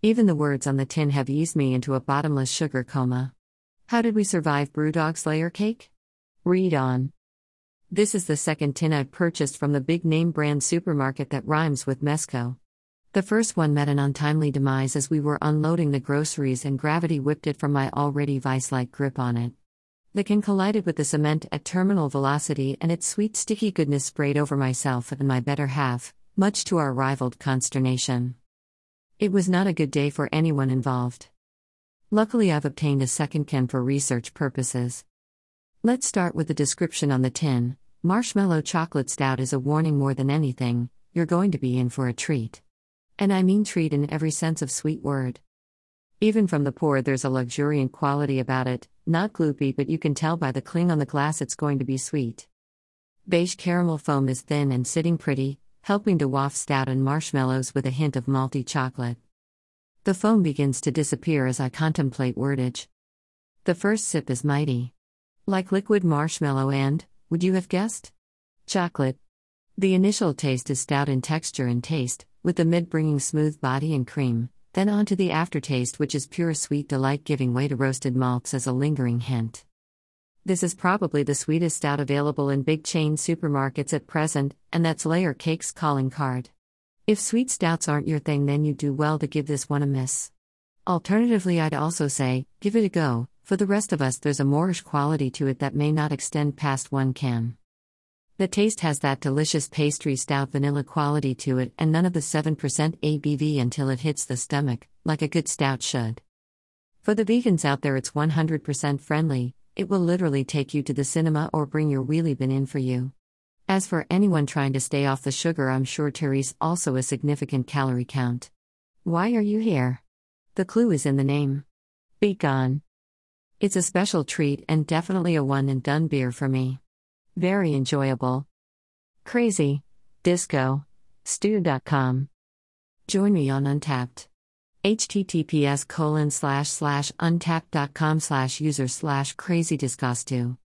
Even the words on the tin have eased me into a bottomless sugar coma. How did we survive Brewdog's layer cake? Read on. This is the second tin I've purchased from the big name brand supermarket that rhymes with Mesco. The first one met an untimely demise as we were unloading the groceries and gravity whipped it from my already vice like grip on it. The can collided with the cement at terminal velocity and its sweet sticky goodness sprayed over myself and my better half, much to our rivaled consternation. It was not a good day for anyone involved. Luckily, I've obtained a second can for research purposes. Let's start with the description on the tin. Marshmallow chocolate stout is a warning more than anything, you're going to be in for a treat. And I mean treat in every sense of sweet word. Even from the pour, there's a luxuriant quality about it, not gloopy, but you can tell by the cling on the glass it's going to be sweet. Beige caramel foam is thin and sitting pretty, helping to waft stout and marshmallows with a hint of malty chocolate. The foam begins to disappear as I contemplate wordage. The first sip is mighty. Like liquid marshmallow and, would you have guessed? Chocolate. The initial taste is stout in texture and taste, with the mid bringing smooth body and cream, then on to the aftertaste, which is pure sweet delight giving way to roasted malts as a lingering hint. This is probably the sweetest stout available in big chain supermarkets at present, and that's Layer Cake's calling card. If sweet stouts aren't your thing, then you do well to give this one a miss. Alternatively, I'd also say, give it a go. For the rest of us, there's a moreish quality to it that may not extend past one can. The taste has that delicious pastry stout vanilla quality to it and none of the 7% ABV until it hits the stomach, like a good stout should. For the vegans out there, it's 100% friendly, it will literally take you to the cinema or bring your wheelie bin in for you. As for anyone trying to stay off the sugar, I'm sure Terry's also a significant calorie count. Why are you here? The clue is in the name. Be gone. It's a special treat and definitely a one and done beer for me. Very enjoyable. Crazy. Disco. Stew.com. Join me on Untappd. Https colon slash slash untappd.com slash user slash crazy discostu.